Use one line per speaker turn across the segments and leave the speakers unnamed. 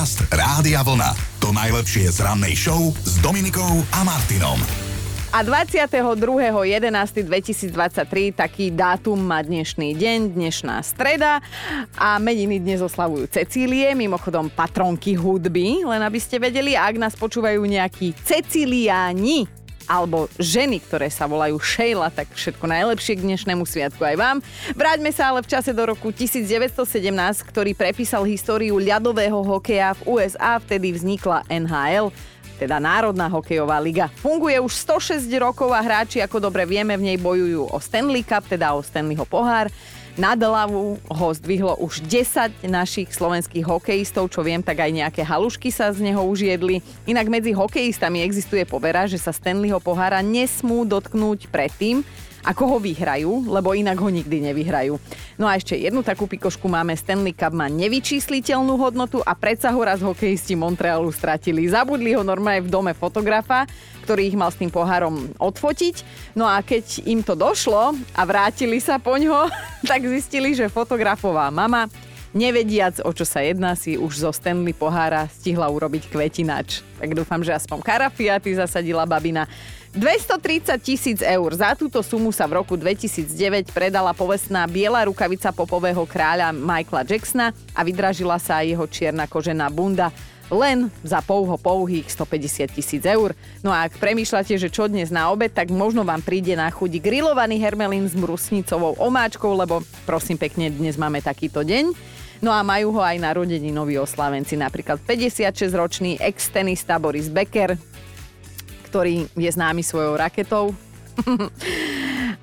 Podcast Rádia Vlna. To najlepšie z rannej show s Dominikou a Martinom.
A 22.11.2023 taký dátum má dnešný deň, dnešná streda a meniny dnes oslavujú Cecílie, mimochodom patronky hudby, len aby ste vedeli, ak nás počúvajú nejakí Ceciliáni, alebo ženy, ktoré sa volajú Sheila, tak všetko najlepšie k dnešnému sviatku aj vám. Vráťme sa ale v čase do roku 1917, ktorý prepísal históriu ľadového hokeja v USA, vtedy vznikla NHL teda Národná hokejová liga. Funguje už 106 rokov a hráči, ako dobre vieme, v nej bojujú o Stanley Cup, teda o Stanleyho pohár. Nad hlavu ho zdvihlo už 10 našich slovenských hokejistov, čo viem, tak aj nejaké halušky sa z neho už jedli. Inak medzi hokejistami existuje povera, že sa Stanleyho pohára nesmú dotknúť predtým, ako ho vyhrajú, lebo inak ho nikdy nevyhrajú. No a ešte jednu takú pikošku máme. Stanley Cup má nevyčísliteľnú hodnotu a predsa ho raz hokejisti Montrealu stratili. Zabudli ho normálne v dome fotografa, ktorý ich mal s tým pohárom odfotiť. No a keď im to došlo a vrátili sa po ňo, tak zistili, že fotografová mama Nevediac, o čo sa jedná, si už zo Stanley pohára stihla urobiť kvetinač. Tak dúfam, že aspoň karafiaty zasadila babina. 230 tisíc eur. Za túto sumu sa v roku 2009 predala povestná biela rukavica popového kráľa Michaela Jacksona a vydražila sa aj jeho čierna kožená bunda len za pouho pouhých 150 tisíc eur. No a ak premýšľate, že čo dnes na obed, tak možno vám príde na chuť grillovaný hermelín s brusnicovou omáčkou, lebo prosím pekne, dnes máme takýto deň. No a majú ho aj narodení noví oslavenci, napríklad 56-ročný ex-tenista Boris Becker, ktorý je známy svojou raketou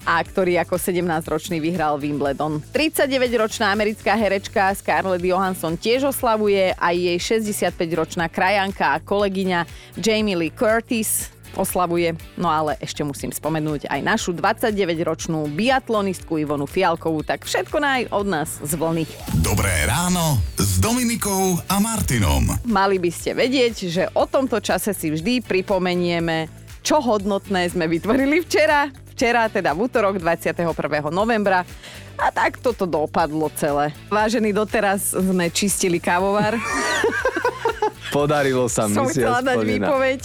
a ktorý ako 17-ročný vyhral Wimbledon. 39-ročná americká herečka Scarlett Johansson tiež oslavuje a jej 65-ročná krajanka a kolegyňa Jamie Lee Curtis oslavuje. No ale ešte musím spomenúť aj našu 29-ročnú biatlonistku Ivonu Fialkovú, tak všetko naj od nás z vlny.
Dobré ráno s Dominikou a Martinom.
Mali by ste vedieť, že o tomto čase si vždy pripomenieme, čo hodnotné sme vytvorili včera. Včera, teda v útorok 21. novembra. A tak toto dopadlo celé. Vážení, doteraz sme čistili kávovar.
Podarilo sa
Som
misia
chcela dať výpoveď,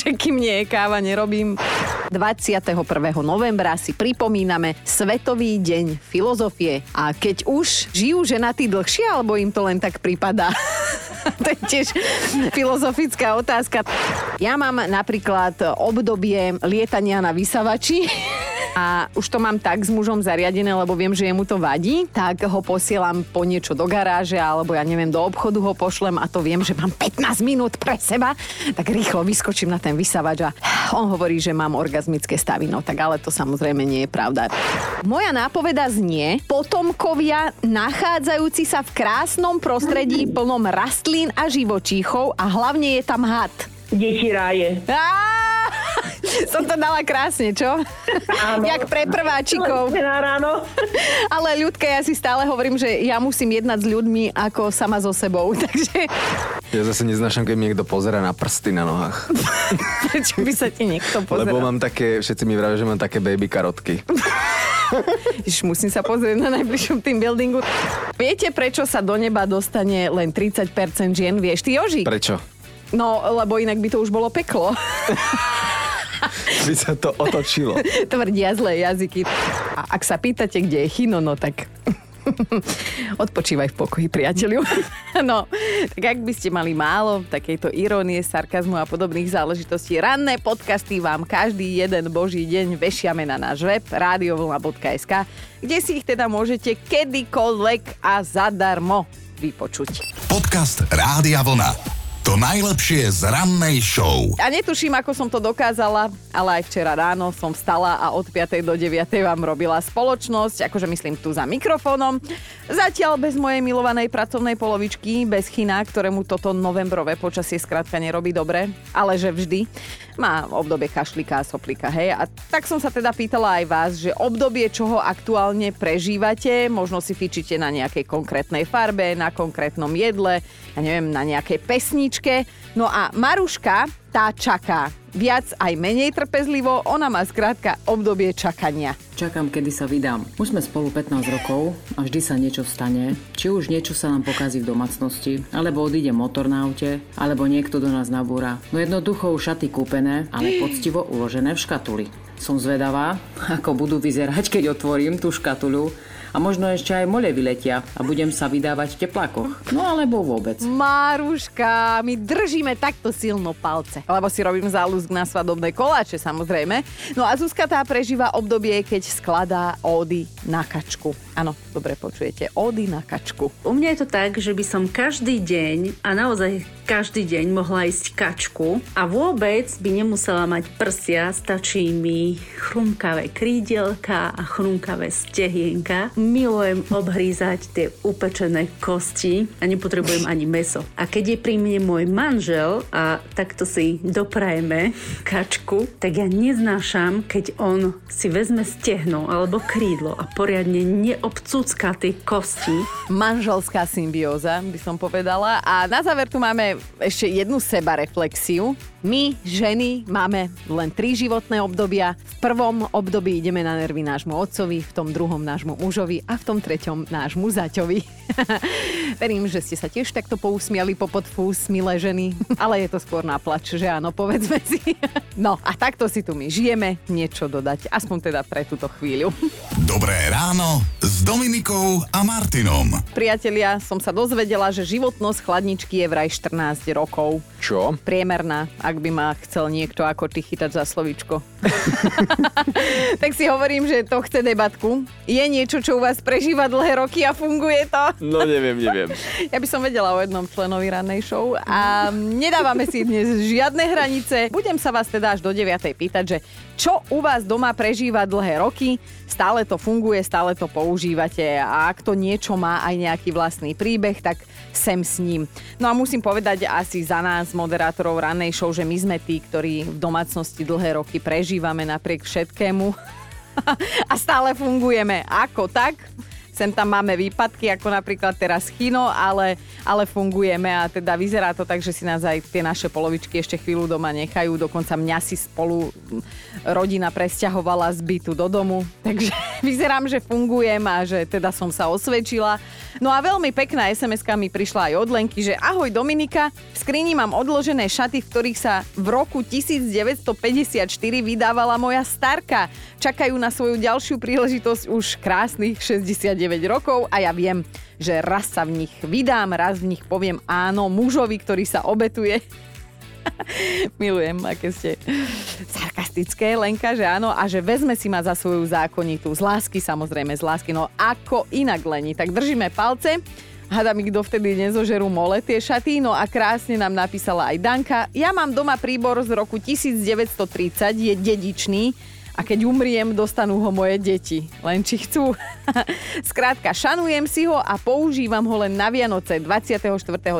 že kým nie je káva, nerobím. 21. novembra si pripomíname Svetový deň filozofie. A keď už žijú ženatí dlhšie, alebo im to len tak pripadá? to je tiež filozofická otázka. Ja mám napríklad obdobie lietania na vysavači. A už to mám tak s mužom zariadené, lebo viem, že jemu to vadí, tak ho posielam po niečo do garáže, alebo ja neviem, do obchodu ho pošlem a to viem, že mám 15 minút pre seba, tak rýchlo vyskočím na ten vysavač a on hovorí, že mám orgazmické stavy, no tak ale to samozrejme nie je pravda. Moja nápoveda znie, potomkovia nachádzajúci sa v krásnom prostredí plnom rastlín a živočíchov a hlavne je tam had.
Deti ráje.
Á, Som to dala krásne, čo?
Áno.
Jak pre prváčikov.
Na ráno.
Ale ľudka, ja si stále hovorím, že ja musím jednať s ľuďmi ako sama so sebou. Takže
Ja zase neznášam, keď mi niekto pozera na prsty na nohách.
prečo by sa ti niekto pozeral?
Lebo mám také, všetci mi vravia, že mám také baby karotky.
Iš, musím sa pozrieť na najbližšom team buildingu. Viete, prečo sa do neba dostane len 30% žien? Vieš ty, Joži?
Prečo?
No, lebo inak by to už bolo peklo.
By sa to otočilo.
Tvrdia zlé jazyky. A ak sa pýtate, kde je Chino, no tak odpočívaj v pokoji, priateľu. no, tak ak by ste mali málo takejto irónie, sarkazmu a podobných záležitostí, ranné podcasty vám každý jeden boží deň vešiame na náš web radiovlna.sk, kde si ich teda môžete kedykoľvek a zadarmo vypočuť.
Podcast Rádia Vlna. To najlepšie z rannej show.
A netuším, ako som to dokázala, ale aj včera ráno som vstala a od 5. do 9. vám robila spoločnosť, akože myslím tu za mikrofónom. Zatiaľ bez mojej milovanej pracovnej polovičky, bez chyna, ktorému toto novembrové počasie skrátka nerobí dobre, ale že vždy má obdobie kašlika a soplika, hej. A tak som sa teda pýtala aj vás, že obdobie, čoho aktuálne prežívate, možno si fičíte na nejakej konkrétnej farbe, na konkrétnom jedle, ja neviem, na nejakej pesničke. No a Maruška, tá čaká viac aj menej trpezlivo, ona má skrátka obdobie čakania.
Čakám, kedy sa vydám. Už sme spolu 15 rokov a vždy sa niečo stane. Či už niečo sa nám pokazí v domácnosti, alebo odíde motor na aute, alebo niekto do nás nabúra. No jednoducho už šaty kúpené, ale poctivo uložené v škatuli. Som zvedavá, ako budú vyzerať, keď otvorím tú škatuľu a možno ešte aj mole vyletia a budem sa vydávať v teplákoch. No alebo vôbec.
Máruška, my držíme takto silno palce. Lebo si robím záľusk na svadobné koláče, samozrejme. No a Zuzka tá prežíva obdobie, keď skladá ódy na kačku. Áno, dobre počujete. Ódy na kačku.
U mňa je to tak, že by som každý deň a naozaj každý deň mohla ísť kačku a vôbec by nemusela mať prsia, stačí mi chrumkavé krídelka a chrumkavé stehienka. Milujem obhrízať tie upečené kosti a nepotrebujem ani meso. A keď je pri mne môj manžel a takto si doprajeme kačku, tak ja neznášam, keď on si vezme stehno alebo krídlo a poriadne neobcúcka tie kosti.
Manželská symbióza, by som povedala. A na záver tu máme ešte jednu sebareflexiu. My, ženy, máme len tri životné obdobia. V prvom období ideme na nervy nášmu otcovi, v tom druhom nášmu mužovi a v tom treťom nášmu zaťovi. Verím, že ste sa tiež takto pousmiali po podfús, milé ženy, ale je to skôr náplač, že áno, povedzme si. no a takto si tu my žijeme, niečo dodať, aspoň teda pre túto chvíľu.
Dobré ráno s Dominikou a Martinom.
Priatelia, som sa dozvedela, že životnosť chladničky je vraj 14 rokov.
Čo?
Priemerná, ak by ma chcel niekto ako ty chytať za slovičko. tak si hovorím, že to chce debatku. Je niečo, čo u vás prežíva dlhé roky a funguje to?
No neviem, neviem.
Ja by som vedela o jednom členovi rannej show a nedávame si dnes žiadne hranice. Budem sa vás teda až do 9. pýtať, že čo u vás doma prežíva dlhé roky, stále to funguje, stále to používate a ak to niečo má aj nejaký vlastný príbeh, tak sem s ním. No a musím povedať asi za nás, moderátorov rannej show, že my sme tí, ktorí v domácnosti dlhé roky prežívame napriek všetkému a stále fungujeme. Ako tak? Sem tam máme výpadky, ako napríklad teraz Chino, ale, ale fungujeme a teda vyzerá to tak, že si nás aj tie naše polovičky ešte chvíľu doma nechajú. Dokonca mňa si spolu rodina presťahovala z bytu do domu. Takže vyzerám, že fungujem a že teda som sa osvedčila. No a veľmi pekná sms mi prišla aj od Lenky, že ahoj Dominika, v skrini mám odložené šaty, v ktorých sa v roku 1954 vydávala moja starka. Čakajú na svoju ďalšiu príležitosť už krásnych 69 rokov a ja viem, že raz sa v nich vydám, raz v nich poviem áno mužovi, ktorý sa obetuje Milujem, aké ste sarkastické, Lenka, že áno, a že vezme si ma za svoju zákonitú. Z lásky, samozrejme, z lásky. No ako inak, Leni. Tak držíme palce. Hada mi kto vtedy nezožerú mole tie šaty, no a krásne nám napísala aj Danka. Ja mám doma príbor z roku 1930, je dedičný, a keď umriem, dostanú ho moje deti. Len či chcú. Skrátka, šanujem si ho a používam ho len na Vianoce 24.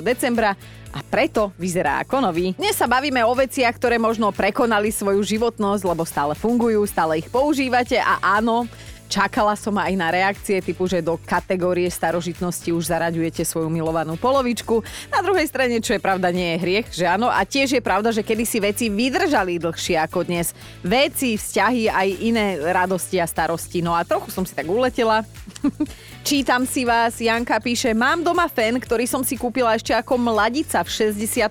decembra a preto vyzerá ako nový. Dnes sa bavíme o veciach, ktoré možno prekonali svoju životnosť, lebo stále fungujú, stále ich používate a áno, Čakala som aj na reakcie typu, že do kategórie starožitnosti už zaraďujete svoju milovanú polovičku. Na druhej strane, čo je pravda, nie je hriech, že áno. A tiež je pravda, že kedysi veci vydržali dlhšie ako dnes. Veci, vzťahy, aj iné radosti a starosti. No a trochu som si tak uletela. Čítam si vás, Janka píše, mám doma fen, ktorý som si kúpila ešte ako mladica v 65.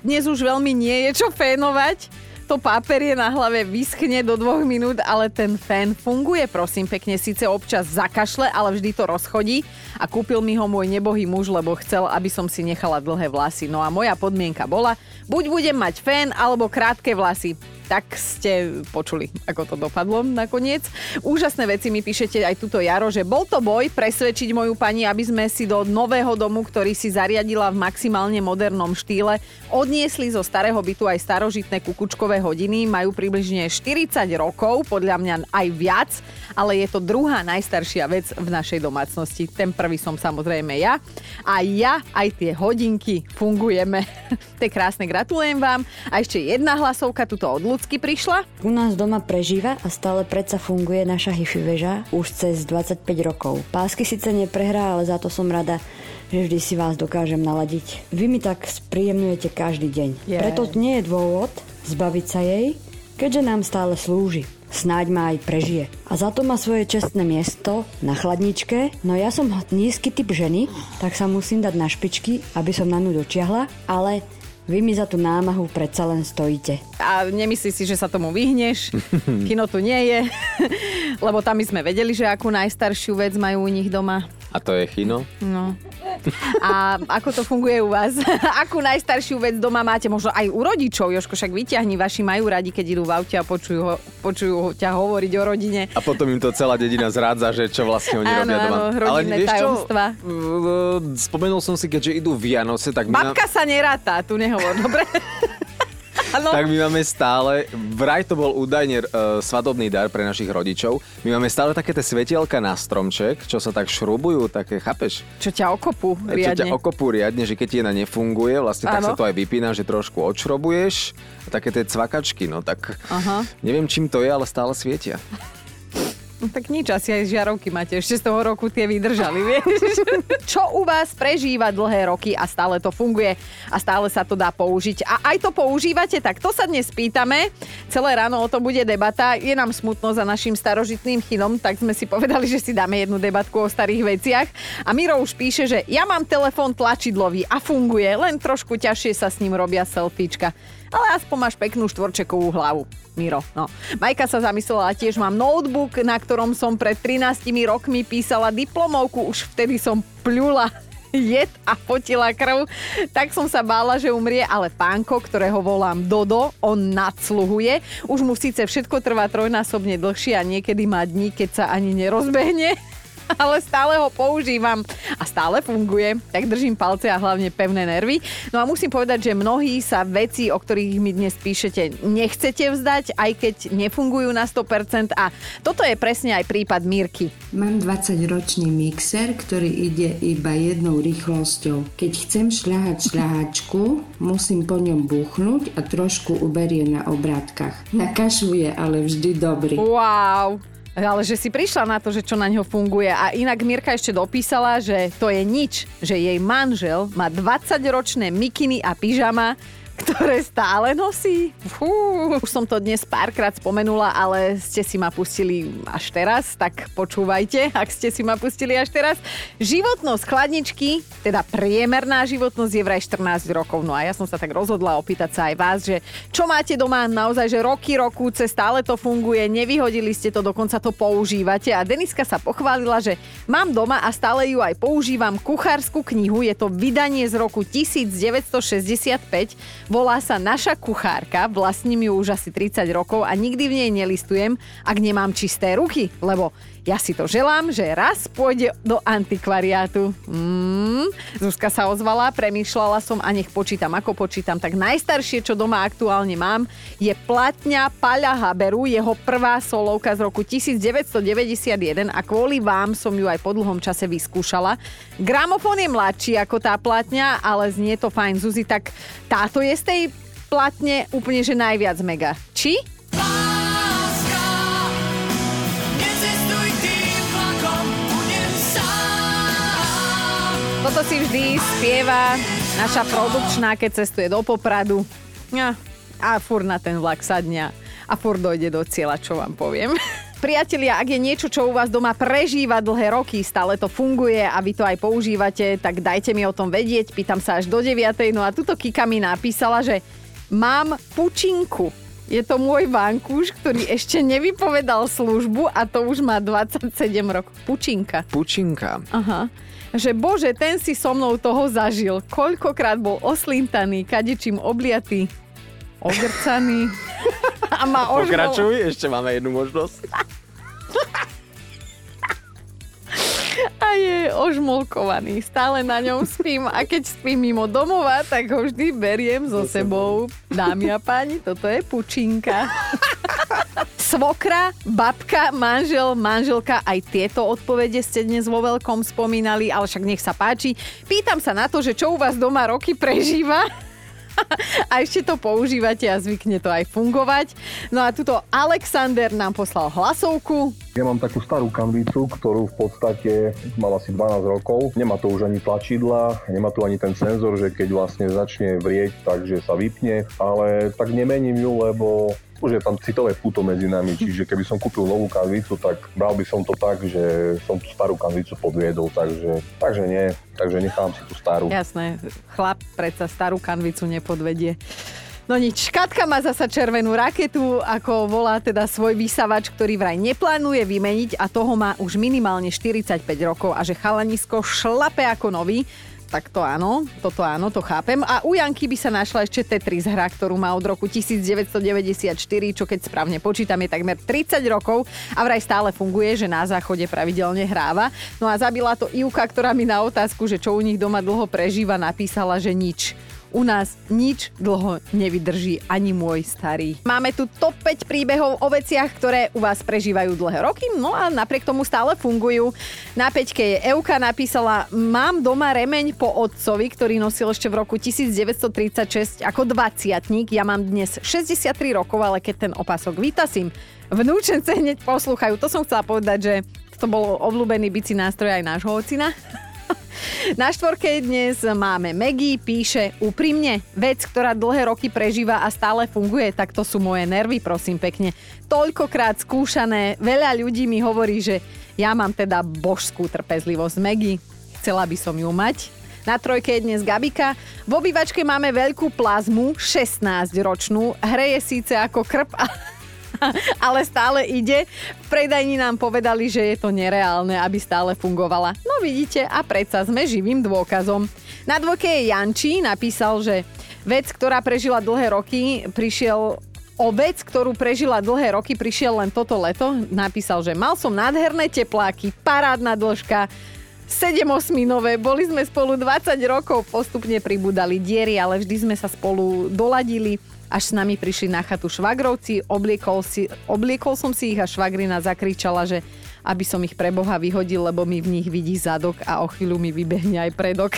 Dnes už veľmi nie je čo fénovať to páperie na hlave vyschne do dvoch minút, ale ten fén funguje, prosím pekne, síce občas zakašle, ale vždy to rozchodí. A kúpil mi ho môj nebohý muž, lebo chcel, aby som si nechala dlhé vlasy. No a moja podmienka bola, buď budem mať fén, alebo krátke vlasy tak ste počuli, ako to dopadlo nakoniec. Úžasné veci mi píšete aj túto Jaro, že bol to boj presvedčiť moju pani, aby sme si do nového domu, ktorý si zariadila v maximálne modernom štýle, odniesli zo starého bytu aj starožitné kukučkové hodiny. Majú približne 40 rokov, podľa mňa aj viac, ale je to druhá najstaršia vec v našej domácnosti. Ten prvý som samozrejme ja. A ja aj tie hodinky fungujeme. to je krásne, gratulujem vám. A ešte jedna hlasovka tuto od ľudsky prišla?
U nás doma prežíva a stále predsa funguje naša hifi veža už cez 25 rokov. Pásky síce neprehrá, ale za to som rada, že vždy si vás dokážem naladiť. Vy mi tak spríjemňujete každý deň.
Je.
Preto nie je dôvod zbaviť sa jej, keďže nám stále slúži. Snáď ma aj prežije. A za to má svoje čestné miesto na chladničke, no ja som nízky typ ženy, tak sa musím dať na špičky, aby som na ňu dočiahla, ale vy mi za tú námahu predsa len stojíte.
A nemyslí si, že sa tomu vyhneš. Kino tu nie je. Lebo tam my sme vedeli, že akú najstaršiu vec majú u nich doma.
A to je chino?
No. A ako to funguje u vás? Akú najstaršiu vec doma máte? Možno aj u rodičov, Joško, však vyťahni, vaši majú radi, keď idú v aute a počujú, ho, počujú ťa hovoriť o rodine.
A potom im to celá dedina zrádza, že čo vlastne oni
Áno,
robia doma.
áno, rodinné tajomstvá.
V- Spomenul som si, keďže idú Vianoce, tak
Babka sa neráta, tu nehovor, dobre? Áno.
tak my máme stále, vraj to bol údajne uh, svadobný dar pre našich rodičov, my máme stále také tie svetielka na stromček, čo sa tak šrubujú, také, chápeš?
Čo ťa okopú
Čo ťa
riadne.
okopú riadne, že keď jedna nefunguje, vlastne tak
Áno.
sa to aj vypína, že trošku odšrobuješ. Také tie cvakačky, no tak
Aha.
neviem čím to je, ale stále svietia.
No, tak nič, asi aj žiarovky máte. Ešte z toho roku tie vydržali, vieš. Čo u vás prežíva dlhé roky a stále to funguje a stále sa to dá použiť. A aj to používate, tak to sa dnes pýtame. Celé ráno o tom bude debata. Je nám smutno za našim starožitným chinom, tak sme si povedali, že si dáme jednu debatku o starých veciach. A Miro už píše, že ja mám telefón tlačidlový a funguje, len trošku ťažšie sa s ním robia selfiečka. Ale aspoň máš peknú štvorčekovú hlavu. Miro, no. Majka sa zamyslela, tiež mám notebook, na ktorom som pred 13 rokmi písala diplomovku, už vtedy som pľula jed a potila krv, tak som sa bála, že umrie, ale pánko, ktorého volám Dodo, on nadsluhuje. Už mu síce všetko trvá trojnásobne dlhšie a niekedy má dní, keď sa ani nerozbehne ale stále ho používam a stále funguje, tak držím palce a hlavne pevné nervy. No a musím povedať, že mnohí sa veci, o ktorých mi dnes píšete, nechcete vzdať, aj keď nefungujú na 100% a toto je presne aj prípad Mírky.
Mám 20-ročný mixer, ktorý ide iba jednou rýchlosťou. Keď chcem šľahať šľahačku, musím po ňom buchnúť a trošku uberie na obrátkach. Na kašu je ale vždy dobrý.
Wow! Ale že si prišla na to, že čo na ňo funguje. A inak Mirka ešte dopísala, že to je nič, že jej manžel má 20-ročné mikiny a pyžama, ktoré stále nosí. Fú, už som to dnes párkrát spomenula, ale ste si ma pustili až teraz, tak počúvajte, ak ste si ma pustili až teraz. Životnosť chladničky, teda priemerná životnosť je vraj 14 rokov. No a ja som sa tak rozhodla opýtať sa aj vás, že čo máte doma naozaj, že roky, rokúce, stále to funguje, nevyhodili ste to, dokonca to používate. A Deniska sa pochválila, že mám doma a stále ju aj používam kuchárskú knihu, je to vydanie z roku 1965, volá sa Naša kuchárka, vlastním ju už asi 30 rokov a nikdy v nej nelistujem, ak nemám čisté ruky, lebo ja si to želám, že raz pôjde do antikvariátu. Mm, Zuzka sa ozvala, premýšľala som a nech počítam, ako počítam. Tak najstaršie, čo doma aktuálne mám, je platňa Paľa Haberu, jeho prvá solovka z roku 1991 a kvôli vám som ju aj po dlhom čase vyskúšala. Gramofón je mladší ako tá platňa, ale znie to fajn. Zuzi, tak táto je z tej platne úplne, že najviac mega. Či? Toto si vždy spieva naša produkčná, keď cestuje do Popradu. Ja, a fur na ten vlak sadňa a fur dojde do cieľa, čo vám poviem. Priatelia, ak je niečo, čo u vás doma prežíva dlhé roky, stále to funguje a vy to aj používate, tak dajte mi o tom vedieť. Pýtam sa až do 9. No a tuto Kika mi napísala, že mám pučinku. Je to môj vankúš, ktorý ešte nevypovedal službu a to už má 27 rokov. Pučinka.
Pučinka.
Aha. Že bože, ten si so mnou toho zažil. Koľkokrát bol oslintaný, kadečím obliatý, ogrcaný. A má ožmol...
Pokračuj, ešte máme jednu možnosť.
A je ožmolkovaný. Stále na ňom spím. A keď spím mimo domova, tak ho vždy beriem so sebou. Dámy a páni, toto je pučinka. Svokra, babka, manžel, manželka, aj tieto odpovede ste dnes vo veľkom spomínali, ale však nech sa páči. Pýtam sa na to, že čo u vás doma roky prežíva a ešte to používate a zvykne to aj fungovať. No a tuto Alexander nám poslal hlasovku.
Ja mám takú starú kanvicu, ktorú v podstate mal asi 12 rokov. Nemá to už ani tlačidla, nemá tu ani ten senzor, že keď vlastne začne vrieť, takže sa vypne, ale tak nemením ju, lebo už je tam citové puto medzi nami, čiže keby som kúpil novú kanvicu, tak bral by som to tak, že som tú starú kanvicu podviedol, takže, takže nie, takže nechám si tú starú.
Jasné, chlap predsa starú kanvicu nepodvedie. No nič, Katka má zasa červenú raketu, ako volá teda svoj vysavač, ktorý vraj neplánuje vymeniť a toho má už minimálne 45 rokov a že chalanisko šlape ako nový tak to áno, toto áno, to chápem. A u Janky by sa našla ešte Tetris hra, ktorú má od roku 1994, čo keď správne počítam je takmer 30 rokov a vraj stále funguje, že na záchode pravidelne hráva. No a zabila to Ivka, ktorá mi na otázku, že čo u nich doma dlho prežíva, napísala, že nič u nás nič dlho nevydrží ani môj starý. Máme tu top 5 príbehov o veciach, ktoré u vás prežívajú dlhé roky, no a napriek tomu stále fungujú. Na 5 je Euka napísala, mám doma remeň po otcovi, ktorý nosil ešte v roku 1936 ako 20 Ja mám dnes 63 rokov, ale keď ten opasok vytasím, vnúčence hneď poslúchajú. To som chcela povedať, že to bol obľúbený bicí nástroj aj nášho ocina. Na štvorke dnes máme Maggie, píše úprimne, vec, ktorá dlhé roky prežíva a stále funguje, tak to sú moje nervy, prosím pekne. Toľkokrát skúšané, veľa ľudí mi hovorí, že ja mám teda božskú trpezlivosť. Maggie, chcela by som ju mať. Na trojke je dnes Gabika. V obývačke máme veľkú plazmu, 16-ročnú. Hreje síce ako krp, ale stále ide. V predajni nám povedali, že je to nereálne, aby stále fungovala. No vidíte, a predsa sme živým dôkazom. Na dvojke je Janči, napísal, že vec, ktorá prežila dlhé roky, prišiel O vec, ktorú prežila dlhé roky, prišiel len toto leto. Napísal, že mal som nádherné tepláky, parádna dĺžka, 7-osminové, boli sme spolu 20 rokov, postupne pribudali diery, ale vždy sme sa spolu doladili až s nami prišli na chatu švagrovci, obliekol, si, obliekol som si ich a švagrina zakričala, že aby som ich pre Boha vyhodil, lebo mi v nich vidí zadok a o chvíľu mi vybehne aj predok.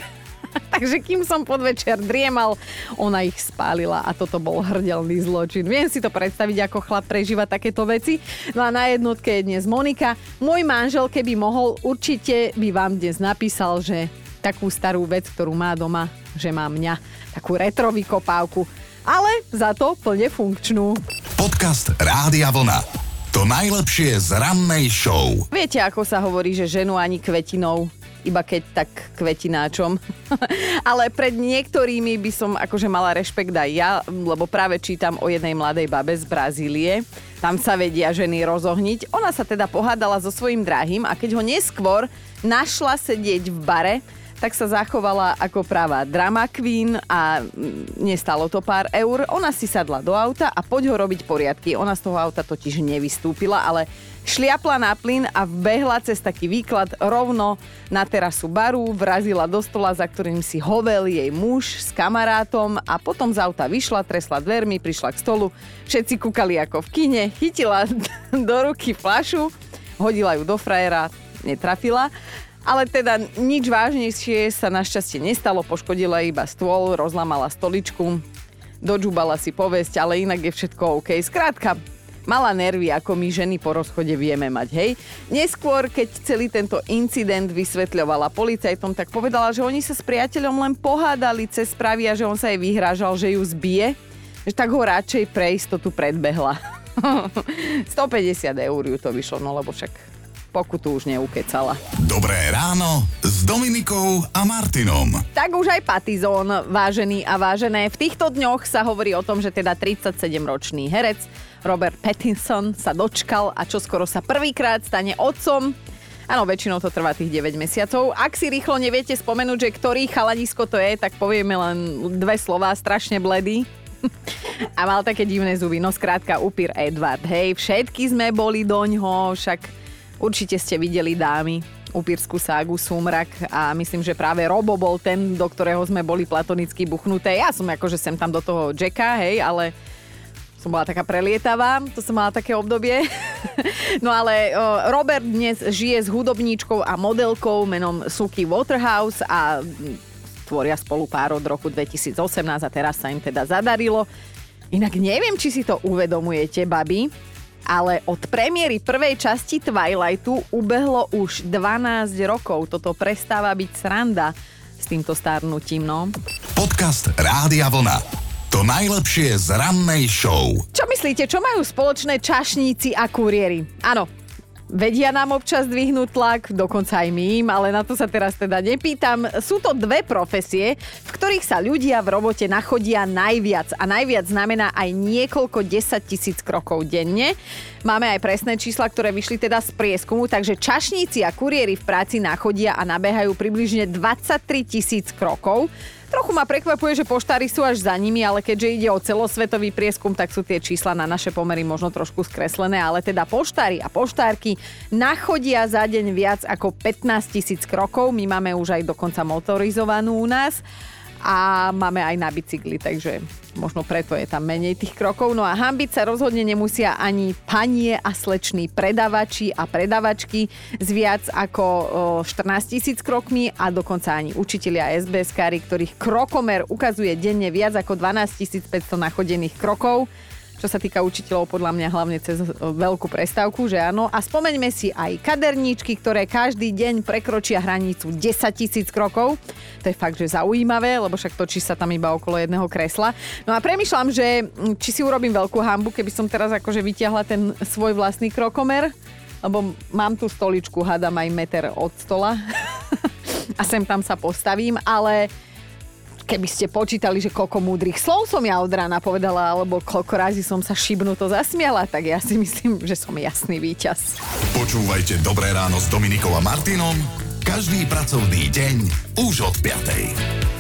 Takže kým som podvečer driemal, ona ich spálila a toto bol hrdelný zločin. Viem si to predstaviť, ako chlap prežíva takéto veci. No a na jednotke je dnes Monika. Môj manžel, keby mohol, určite by vám dnes napísal, že takú starú vec, ktorú má doma, že má mňa. Takú retro vykopávku ale za to plne funkčnú.
Podcast Rádia Vlna. To najlepšie z rannej show.
Viete, ako sa hovorí, že ženu ani kvetinou iba keď tak kvetináčom. Ale pred niektorými by som akože mala rešpekt aj ja, lebo práve čítam o jednej mladej babe z Brazílie. Tam sa vedia ženy rozohniť. Ona sa teda pohádala so svojím drahým a keď ho neskôr našla sedieť v bare, tak sa zachovala ako práva drama queen a mm, nestalo to pár eur. Ona si sadla do auta a poď ho robiť poriadky. Ona z toho auta totiž nevystúpila, ale šliapla na plyn a vbehla cez taký výklad rovno na terasu baru, vrazila do stola, za ktorým si hovel jej muž s kamarátom a potom z auta vyšla, tresla dvermi, prišla k stolu, všetci kúkali ako v kine, chytila do ruky flašu, hodila ju do frajera, netrafila ale teda nič vážnejšie sa našťastie nestalo, poškodila iba stôl, rozlamala stoličku, dožubala si povesť, ale inak je všetko OK. Skrátka, mala nervy, ako my ženy po rozchode vieme mať, hej. Neskôr, keď celý tento incident vysvetľovala policajtom, tak povedala, že oni sa s priateľom len pohádali cez správy a že on sa jej vyhrážal, že ju zbije, že tak ho radšej pre istotu predbehla. 150 eur ju to vyšlo, no lebo však pokutu už neukecala.
Dobré ráno s Dominikou a Martinom.
Tak už aj Patizón, vážený a vážené. V týchto dňoch sa hovorí o tom, že teda 37-ročný herec Robert Pattinson sa dočkal a čo skoro sa prvýkrát stane otcom. Áno, väčšinou to trvá tých 9 mesiacov. Ak si rýchlo neviete spomenúť, že ktorý chalanisko to je, tak povieme len dve slova, strašne bledý. a mal také divné zuby. No skrátka, upír Edward. Hej, všetky sme boli doňho, však Určite ste videli dámy, upírskú ságu Sumrak a myslím, že práve Robo bol ten, do ktorého sme boli platonicky buchnuté. Ja som akože sem tam do toho Jacka, hej, ale som bola taká prelietavá, to som mala také obdobie. no ale Robert dnes žije s hudobníčkou a modelkou menom Suky Waterhouse a tvoria spolu pár od roku 2018 a teraz sa im teda zadarilo. Inak neviem, či si to uvedomujete, babi, ale od premiéry prvej časti Twilightu ubehlo už 12 rokov. Toto prestáva byť sranda s týmto starnutím, no.
Podcast Rádia Vlna. To najlepšie z rannej show.
Čo myslíte, čo majú spoločné čašníci a kuriéri? Áno, Vedia nám občas dvihnúť tlak, dokonca aj my im, ale na to sa teraz teda nepýtam. Sú to dve profesie, v ktorých sa ľudia v robote nachodia najviac. A najviac znamená aj niekoľko desať tisíc krokov denne. Máme aj presné čísla, ktoré vyšli teda z prieskumu, takže čašníci a kuriéri v práci nachodia a nabehajú približne 23 tisíc krokov. Trochu ma prekvapuje, že poštári sú až za nimi, ale keďže ide o celosvetový prieskum, tak sú tie čísla na naše pomery možno trošku skreslené, ale teda poštári a poštárky nachodia za deň viac ako 15 tisíc krokov. My máme už aj dokonca motorizovanú u nás a máme aj na bicykli, takže možno preto je tam menej tých krokov. No a hambiť sa rozhodne nemusia ani panie a sleční predavači a predavačky s viac ako 14 tisíc krokmi a dokonca ani učitelia SBS-kári, ktorých krokomer ukazuje denne viac ako 12 500 nachodených krokov čo sa týka učiteľov, podľa mňa hlavne cez veľkú prestávku, že áno. A spomeňme si aj kaderníčky, ktoré každý deň prekročia hranicu 10 tisíc krokov. To je fakt, že zaujímavé, lebo však točí sa tam iba okolo jedného kresla. No a premyšľam, že či si urobím veľkú hambu, keby som teraz akože vytiahla ten svoj vlastný krokomer, lebo mám tú stoličku, hádam aj meter od stola a sem tam sa postavím, ale Keby ste počítali, že koľko múdrych slov som ja od rána povedala, alebo koľko razy som sa šibnuto zasmiala, tak ja si myslím, že som jasný víťaz.
Počúvajte Dobré ráno s Dominikom a Martinom každý pracovný deň už od 5.